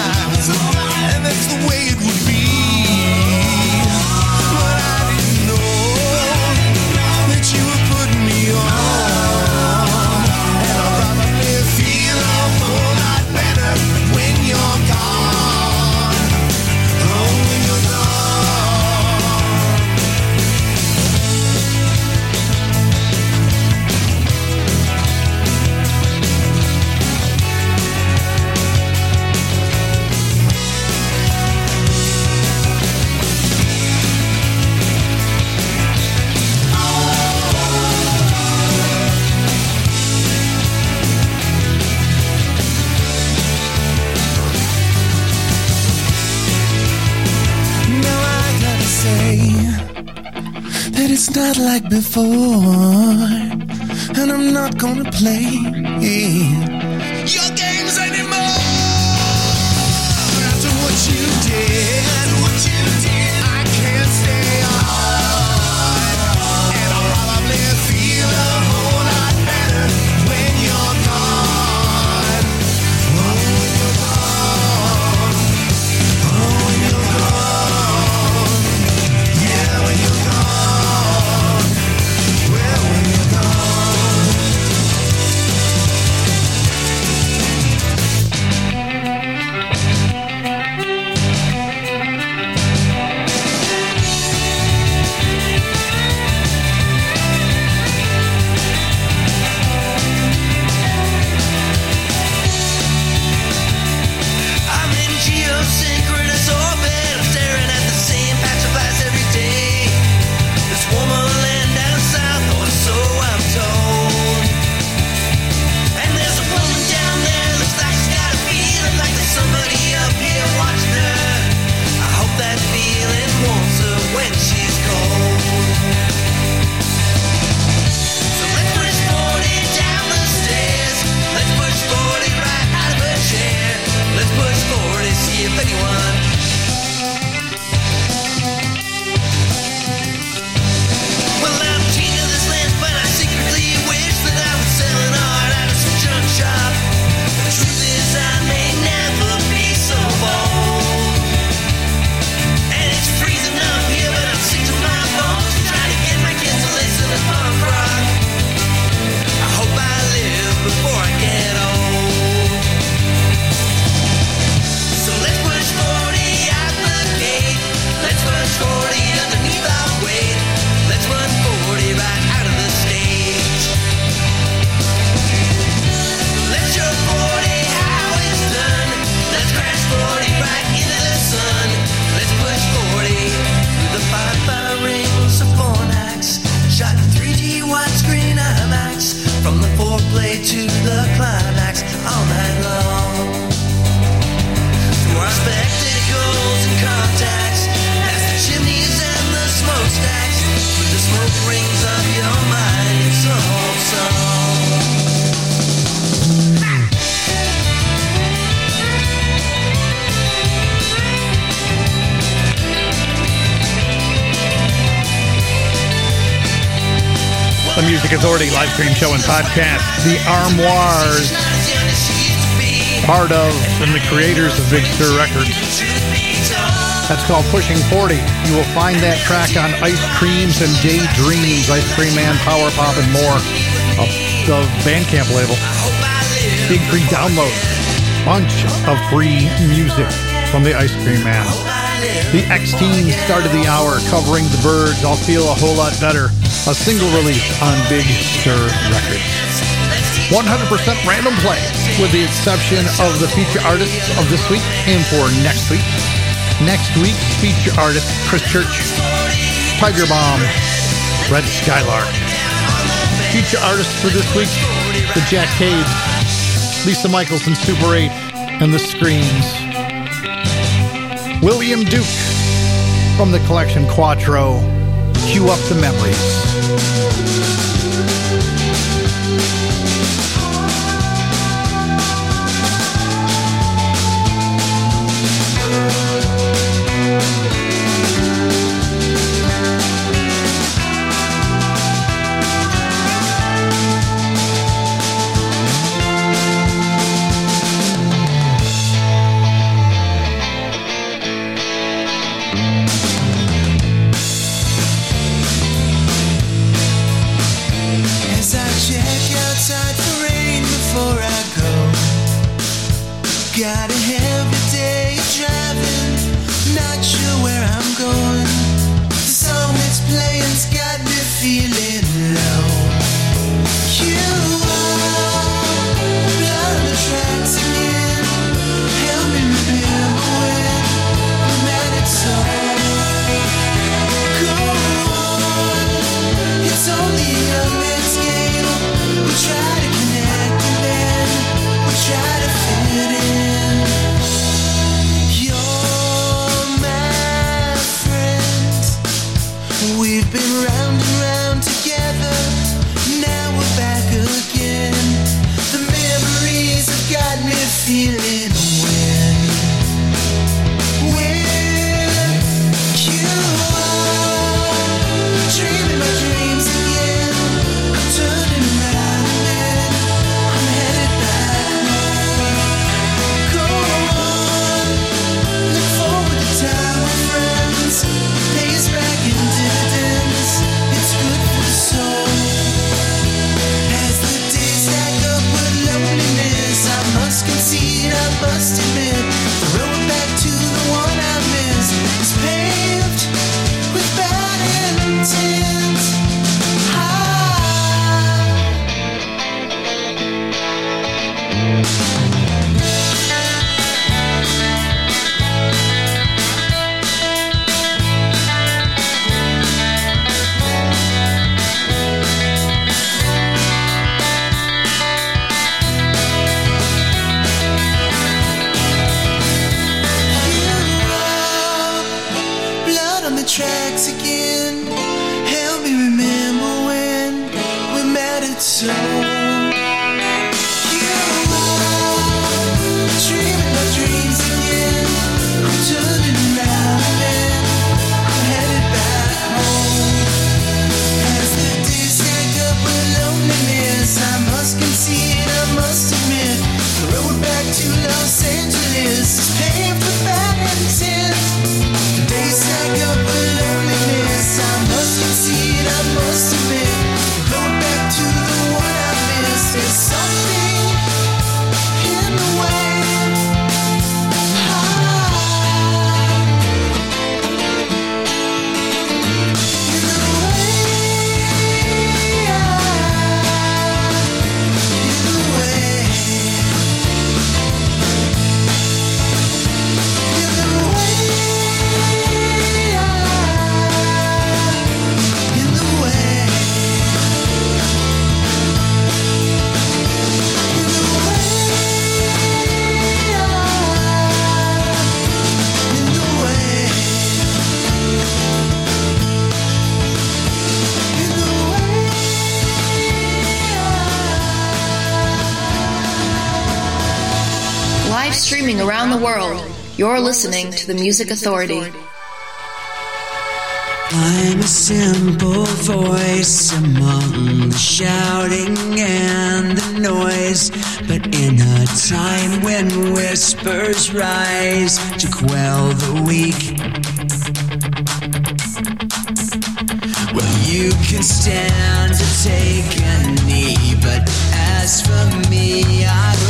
time not like before, and I'm not gonna play. live stream show and podcast, The Armoires, part of and the creators of Big Stir Records. That's called Pushing 40. You will find that track on Ice Creams and Daydreams, Ice Cream Man, Power Pop, and more of the Bandcamp label. Big free download. Bunch of free music from the Ice Cream Man. The Ex Teens started the hour covering the Byrds. I'll feel a whole lot better a single release on Big Stir Records. 100% random play, with the exception of the feature artists of this week and for next week. Next week's feature artist, Chris Church, Tiger Bomb, Red Skylark. Feature artists for this week, the Jack Caves, Lisa Michaels and Super 8, and the Screens. William Duke from the collection Quatro cue up the memories. Thank are listening to the Music Authority. I'm a simple voice among the shouting and the noise. But in a time when whispers rise to quell the weak, well, you can stand to take a knee. But as for me, I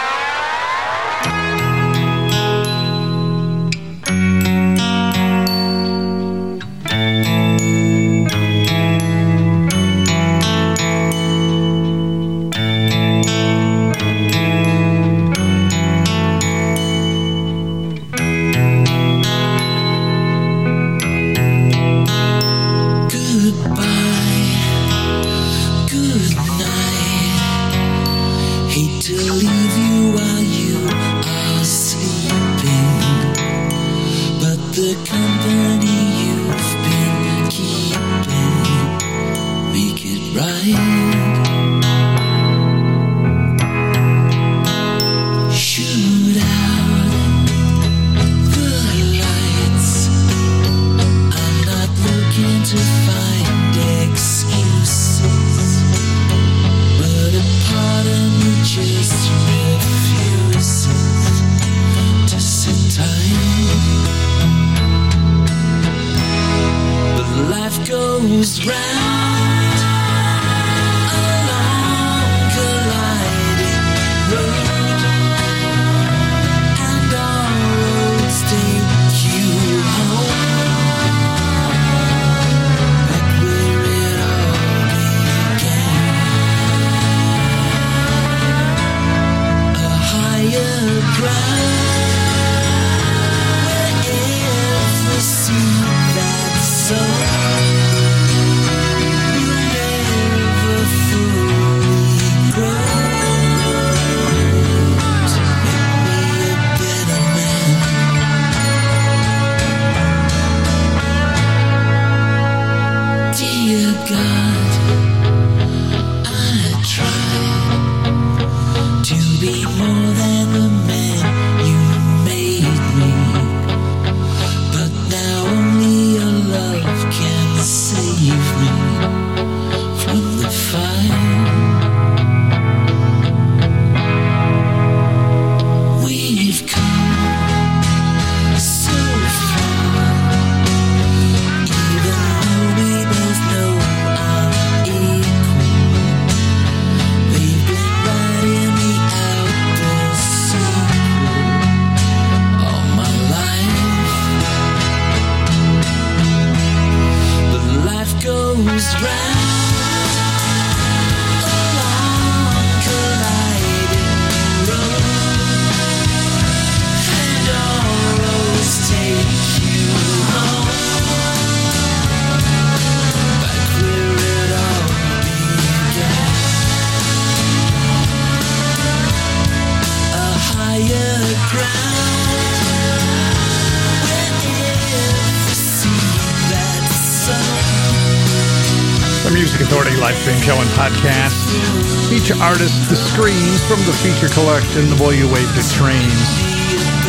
Artist The Screens from the feature collection The Boy Who Waved at Trains.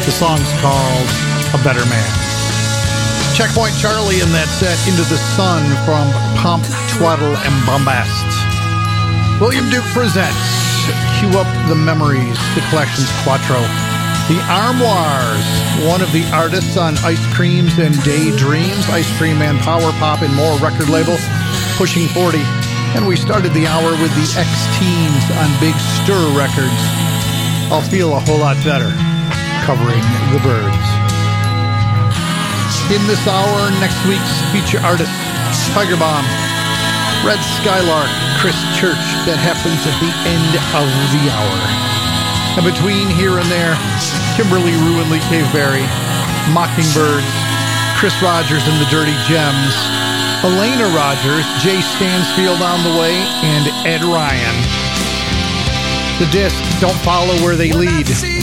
The song's called A Better Man. Checkpoint Charley in that set Into the Sun from Pomp, Twaddle, and Bombast. William Duke presents Cue Up the Memories, the collection's Quatro. The Armoires, one of the artists on Ice Creams and Daydreams, Ice Cream and Power Pop and More record label, pushing 40. And we started the hour with the Ex Teens on Big Stir Records. I'll feel a whole lot better covering the Byrds. In this hour, next week's feature artists Tiger Bomb, Red Skylark, Chris Church. That happens at the end of the hour. And between here and there, Kimberley Rew and Lee Caveberry, Mockingbirds, Chris Rogers and the Dirty Gems. Elena Rogers, Jay Stansfield on the way, and Ed Ryan. The disc, Don't Follow Where They Lead.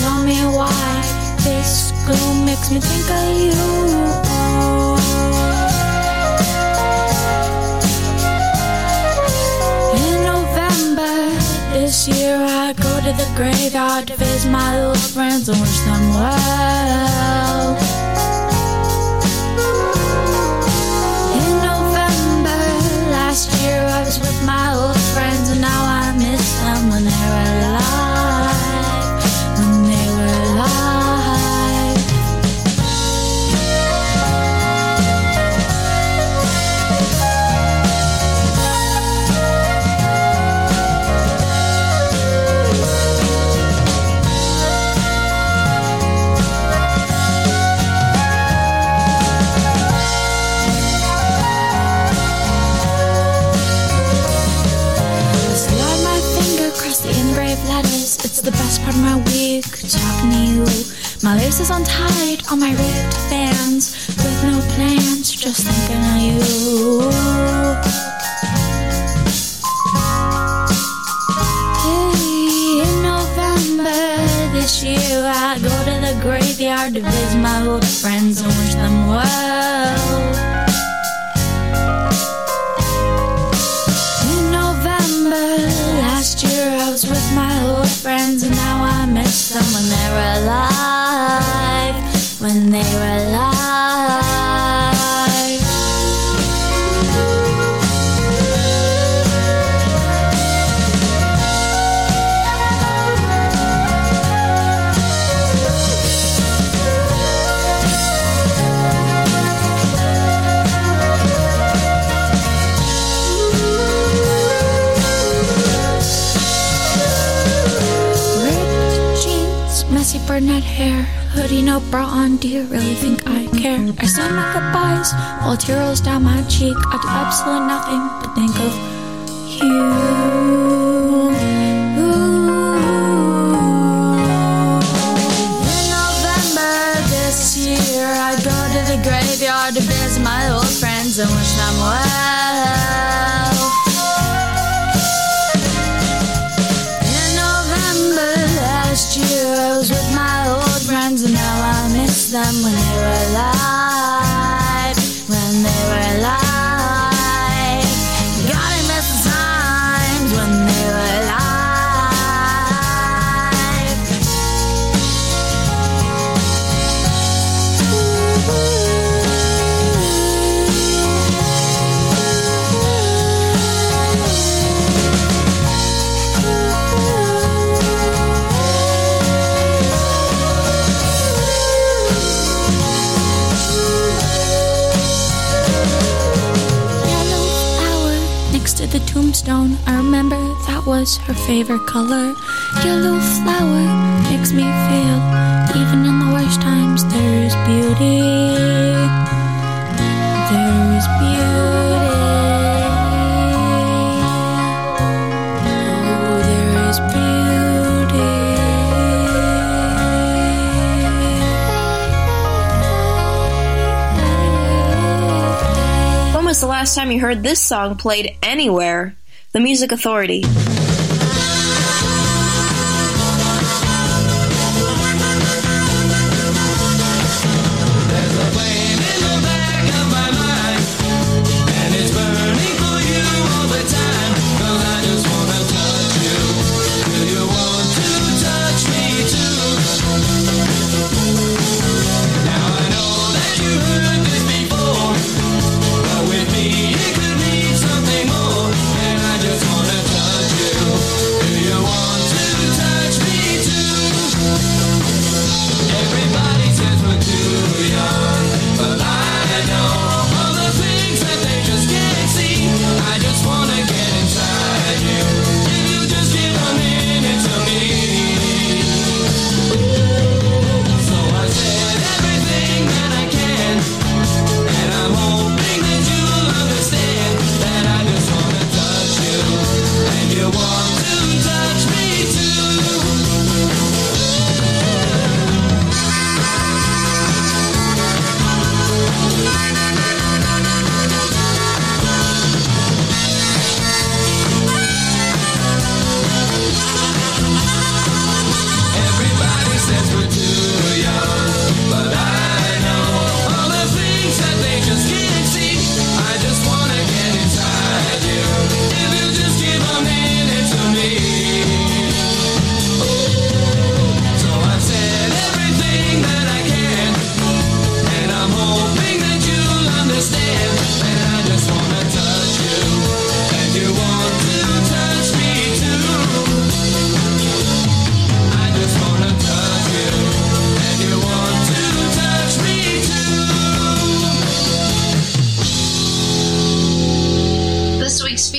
tell me why this gloom makes me think of you. In November This year I go to the graveyard to visit my old friends and wish them well. pardon my wig, to you. My lace is untied on my ripped fans With no plans, just thinking of you In November this year I go to the graveyard to visit my old friends and wish them well them brunette hair, hoodie, no bra on. Do you really think I care? I say my goodbyes while tear rolls down my cheek. I do absolutely nothing but think of you. In November this year, I go to the graveyard to visit my old friends and wish them well. Was her favorite color. Yellow flower makes me feel, even in the worst times, there is beauty. There is beauty. There is beauty. When was the last time you heard this song played anywhere? The Music Authority.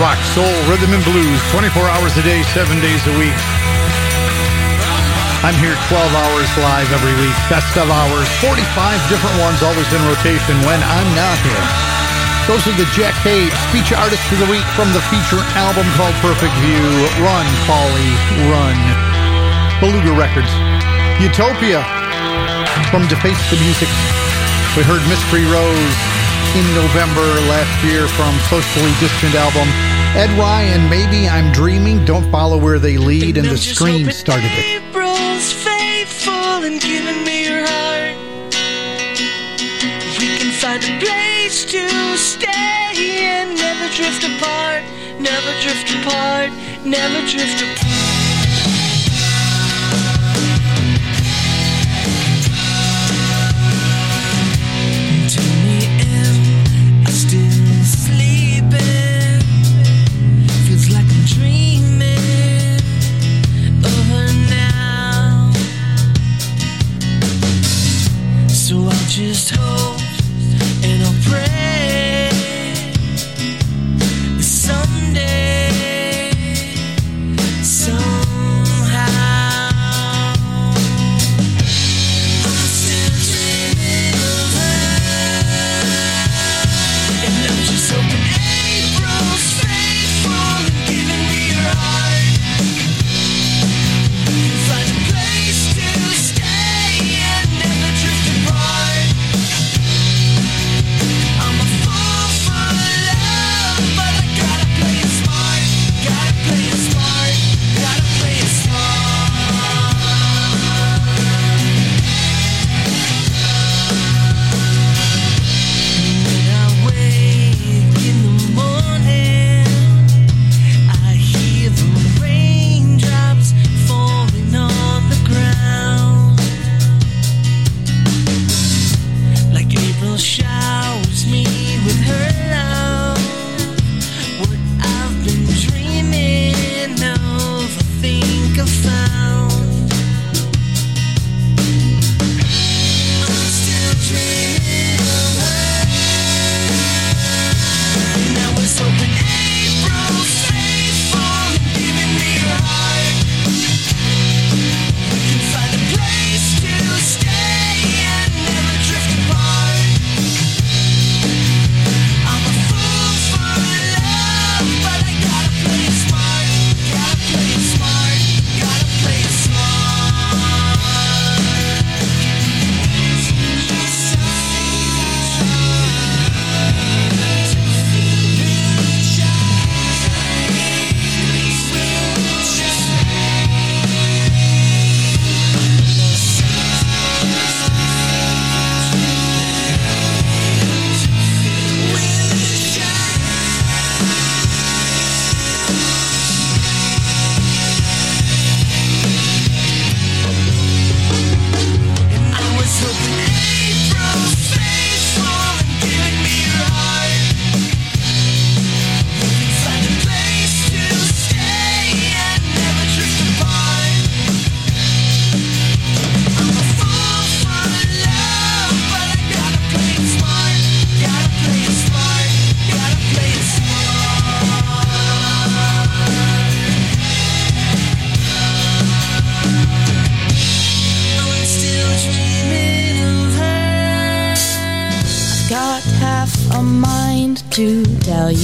Rock, soul, rhythm, and blues 24 hours a day, 7 days a week. I'm here 12 hours live every week. Best of hours, 45 different ones, always in rotation when I'm not here. Those are the Jack Caves feature artists of the week from the feature album called Perfect View. Run, Polly, run. Beluga Records. Utopia from Deface the Music. We heard Mystery Rose in November last year from Socially Distant album. Ed Ryan, Maybe I'm Dreaming, Don't Follow Where They Lead, and The Screen started it. April's faithful and giving me your heart. We can find a place to stay and never drift apart, never drift apart, never drift apart.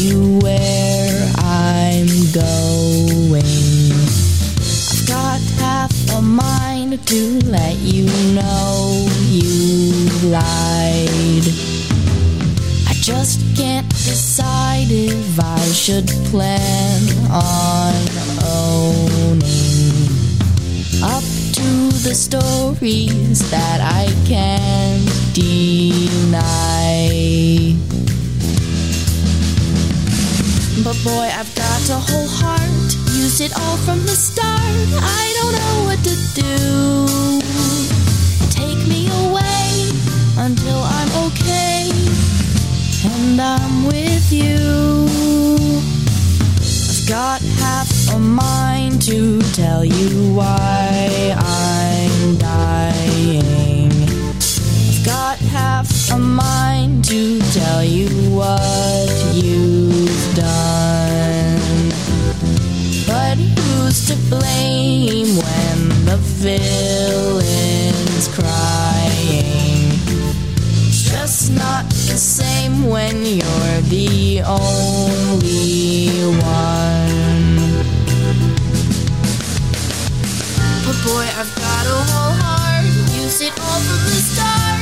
You where I'm going. I've got half a mind to let you know you lied. I just can't decide if I should plan on owning up to the stories that I can't deny. Boy, I've got a whole heart, used it all from the start. I don't know what to do. Take me away until I'm okay, and I'm with you. I've got half a mind to tell you why I'm dying. I've got half a mind to tell you what you've done. to blame when the villain's crying. Just not the same when you're the only one. But boy, I've got a whole heart, use it all from the start.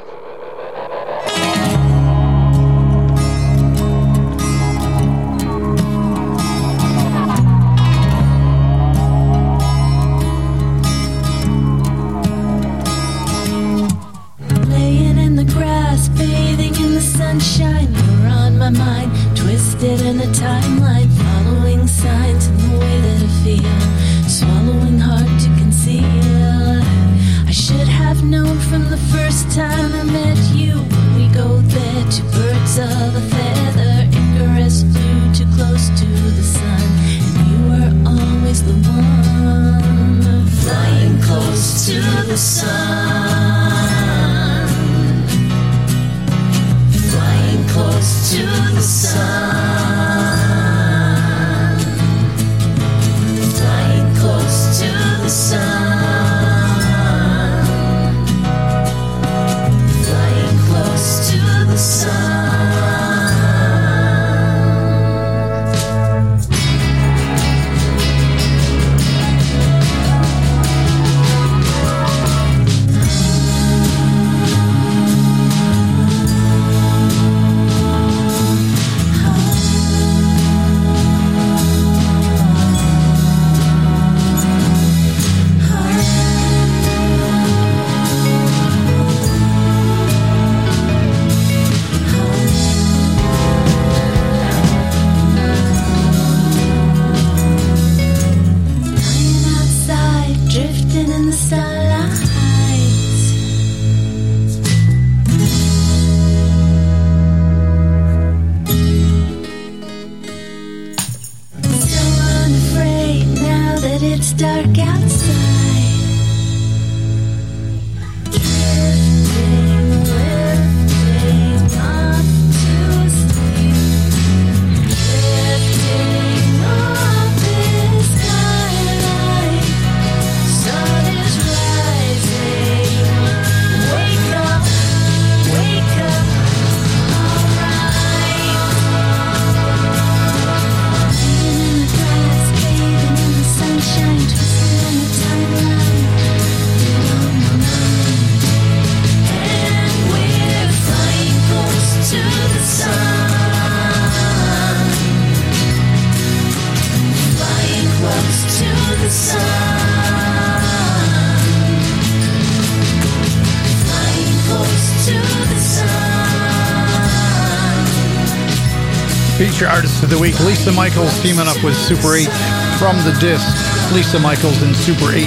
The week, Lisa Michaels teaming up with Super 8 from the disc. Lisa Michaels and Super 8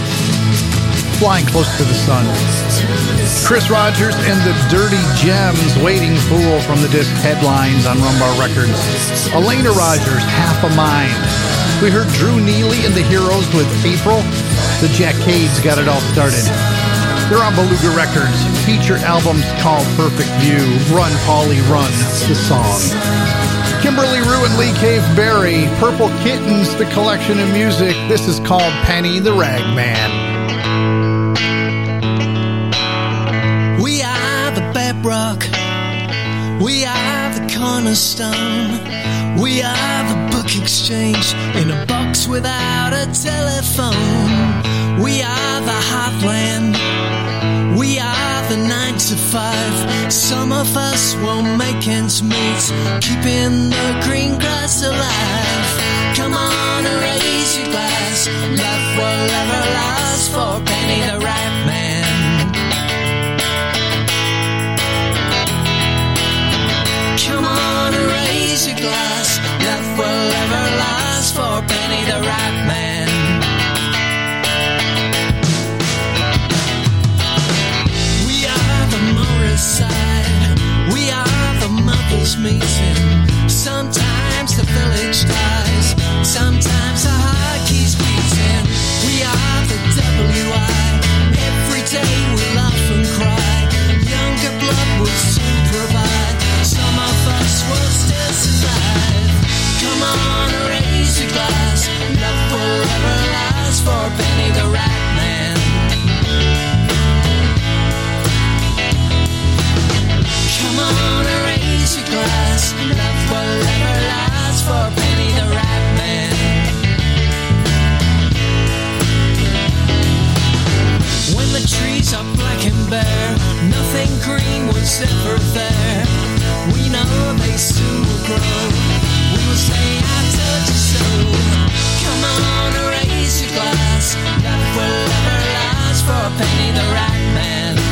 flying close to the sun. Chris Rogers and the Dirty Gems, Waiting Fool from the disc headlines on Rumbar Records. Elena Rogers, Half a Mind. We heard Drew Neely and the Heroes with April. The Jack Cades got it all started. They're on Beluga Records. Feature albums called Perfect View, Run Polly Run, the song. Kimberley Rew and Lee Cave Berry, Purple Kittens, the collection of music. This is called Penny the Ragman. We are the bedrock. We are the cornerstone. We are the book exchange in a box without a telephone. We are the heartland. We are the nine to five. Some of us won't make ends meet, keeping the green grass alive. Come on, raise your glass. Love will ever last for Penny the Rat Man. Come on, raise your glass. Love will ever last for Penny the Rat Man. Last for Penny the Rat Come on raise your glass. Love will last for Penny the Rat Man. When the trees are black and bare, nothing green was ever there. We know they soon will grow. We will say, I told you so. Come on raise your glass. Love will last for Penny the Rat Man.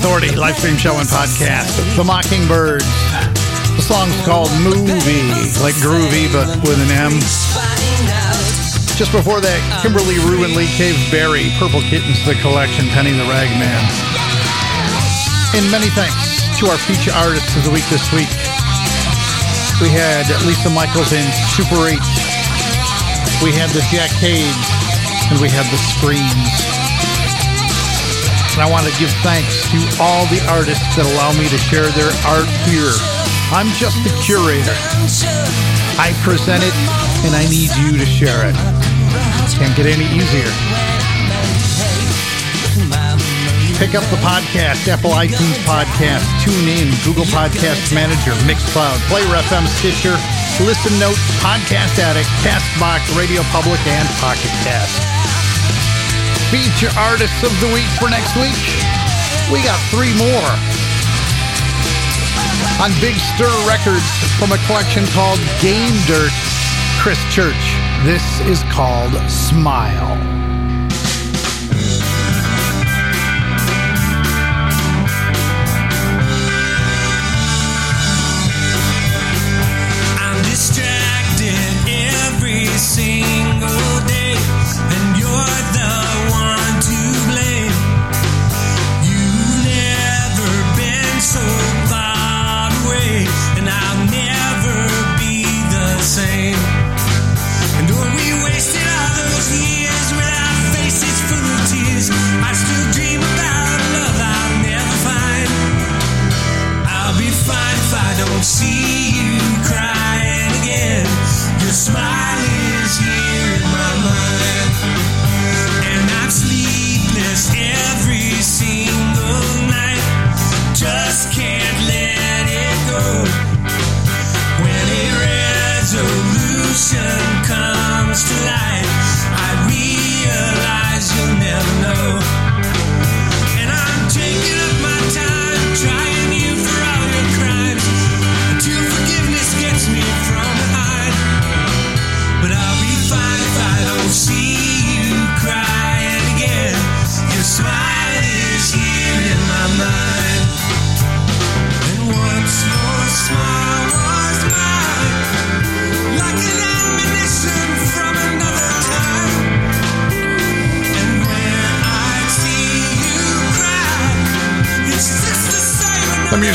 Authority live stream show and podcast. The Mockingbirds. The song's called Movie, like groovy, but with an M. Just before that, Kimberley Rew and Lee Cave Berry, Purple Kittens, the collection, Penny the Ragman. And many thanks to our feature artists of the week this week. We had Lisa Michaels in Super 8. We had the Jack Cades, and we had the Screens. And I want to give thanks to all the artists that allow me to share their art here. I'm just the curator. I present it, and I need you to share it. Can't get any easier. Pick up the podcast, Apple iTunes Podcast, Tune In, Google Podcast Manager, Mixcloud, Player FM, Stitcher, Listen Notes, Podcast Addict, Castbox, Radio Public, and Pocket Cast. Feature artists of the week for next week. We got three more. On Big Stir Records from a collection called Game Dirt, Chris Church. This is called Smile.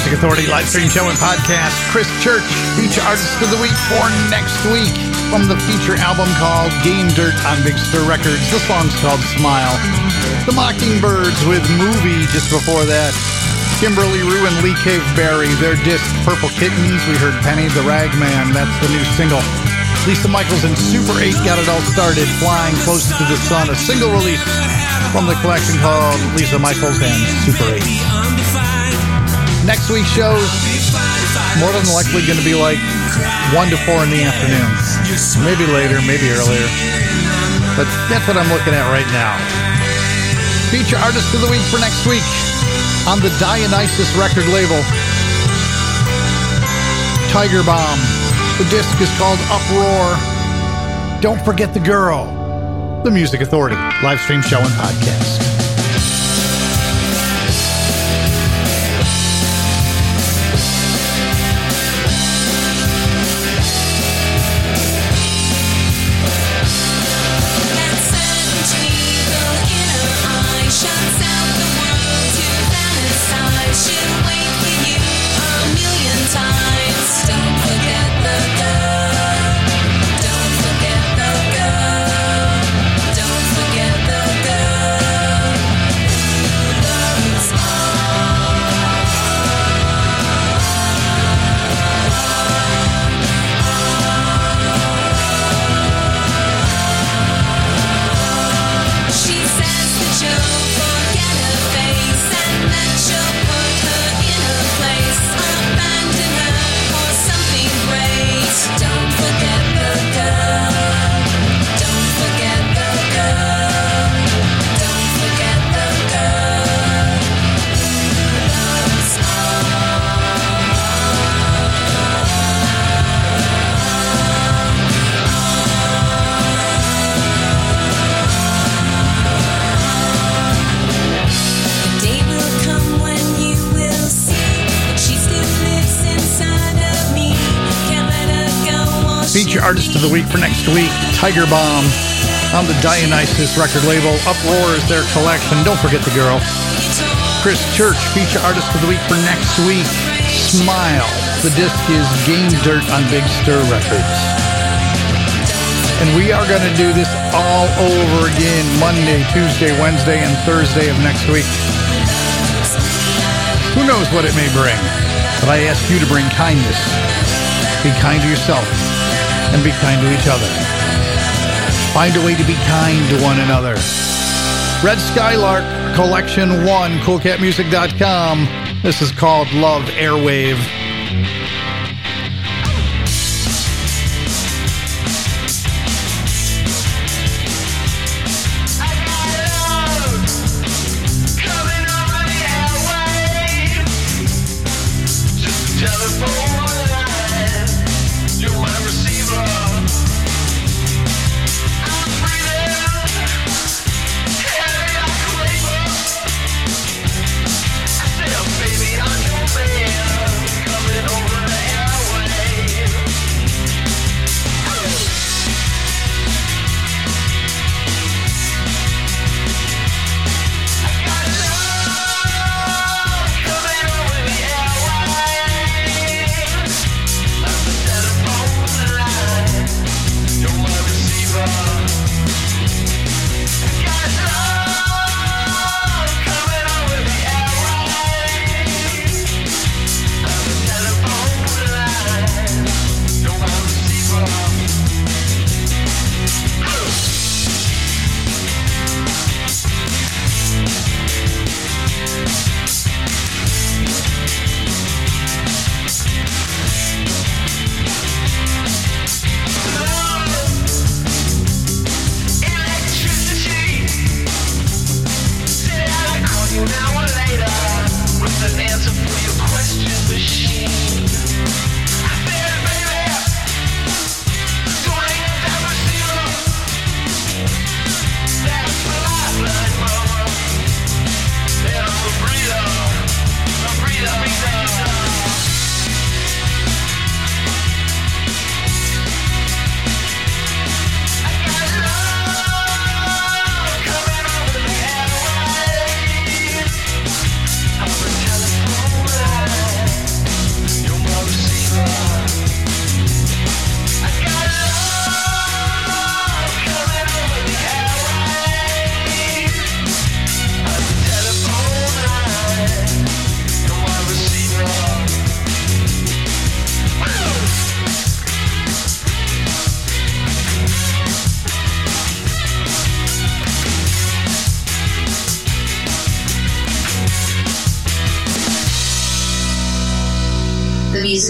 Music Authority live stream show and podcast. Chris Church, feature artist of the week for next week from the feature album called Game Dirt on Big Stir Records. The song's called Smile. The Mockingbirds with Movie just before that. Kimberley Rew and Lee Cave Caveberry, their disc Purple Kittens. We heard Penny the Ragman. That's the new single. Lisa Michaels and Super 8 got it all started. Flying Close to the Sun, a single release from the collection called Lisa Michaels and Super 8. Next week's show's more than likely going to be like 1 to 4 in the afternoon. Maybe later, maybe earlier. But that's what I'm looking at right now. Feature artist of the week for next week on the Dionysus record label. Tiger Bomb. The disc is called Uproar. Don't forget the girl. The Music Authority live stream show and podcast. Week for next week, Tiger Bomb. On the Dionysus record label, Uproar is their collection. Don't forget the girl. Chris Church, feature artist of the week for next week, Smile. The disc is Game Dirt on Big Stir Records. And we are going to do this all over again Monday, Tuesday, Wednesday, and Thursday of next week. Who knows what it may bring? But I ask you to bring kindness. Be kind to yourself and be kind to each other. Find a way to be kind to one another. Red Skylark Collection 1, coolcatmusic.com. This is called Love Airwave.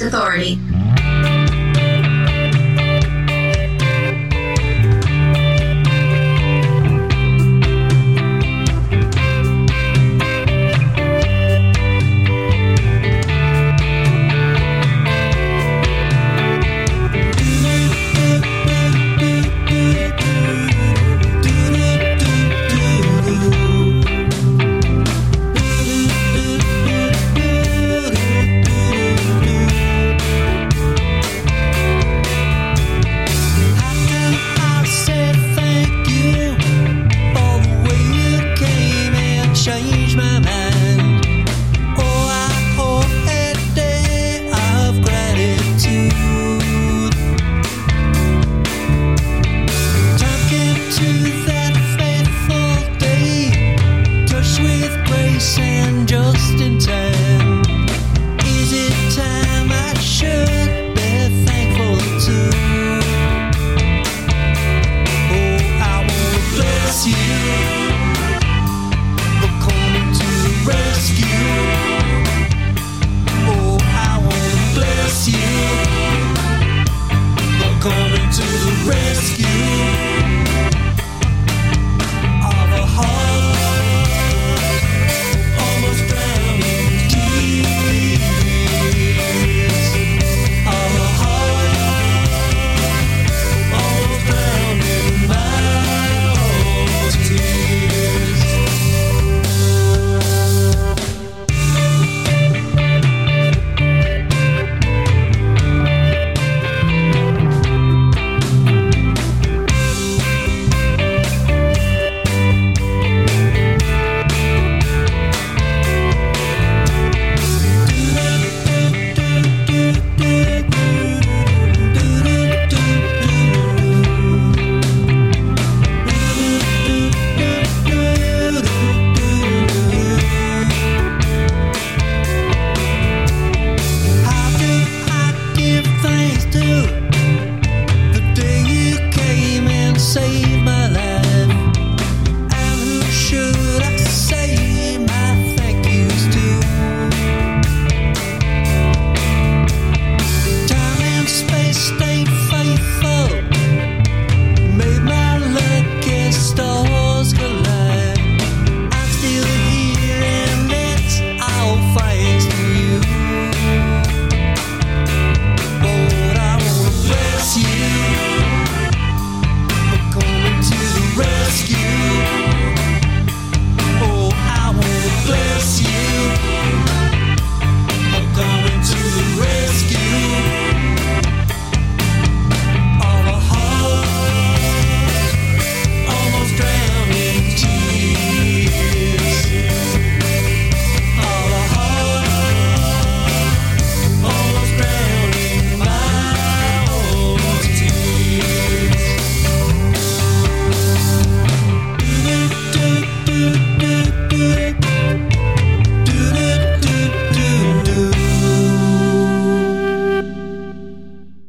Authority.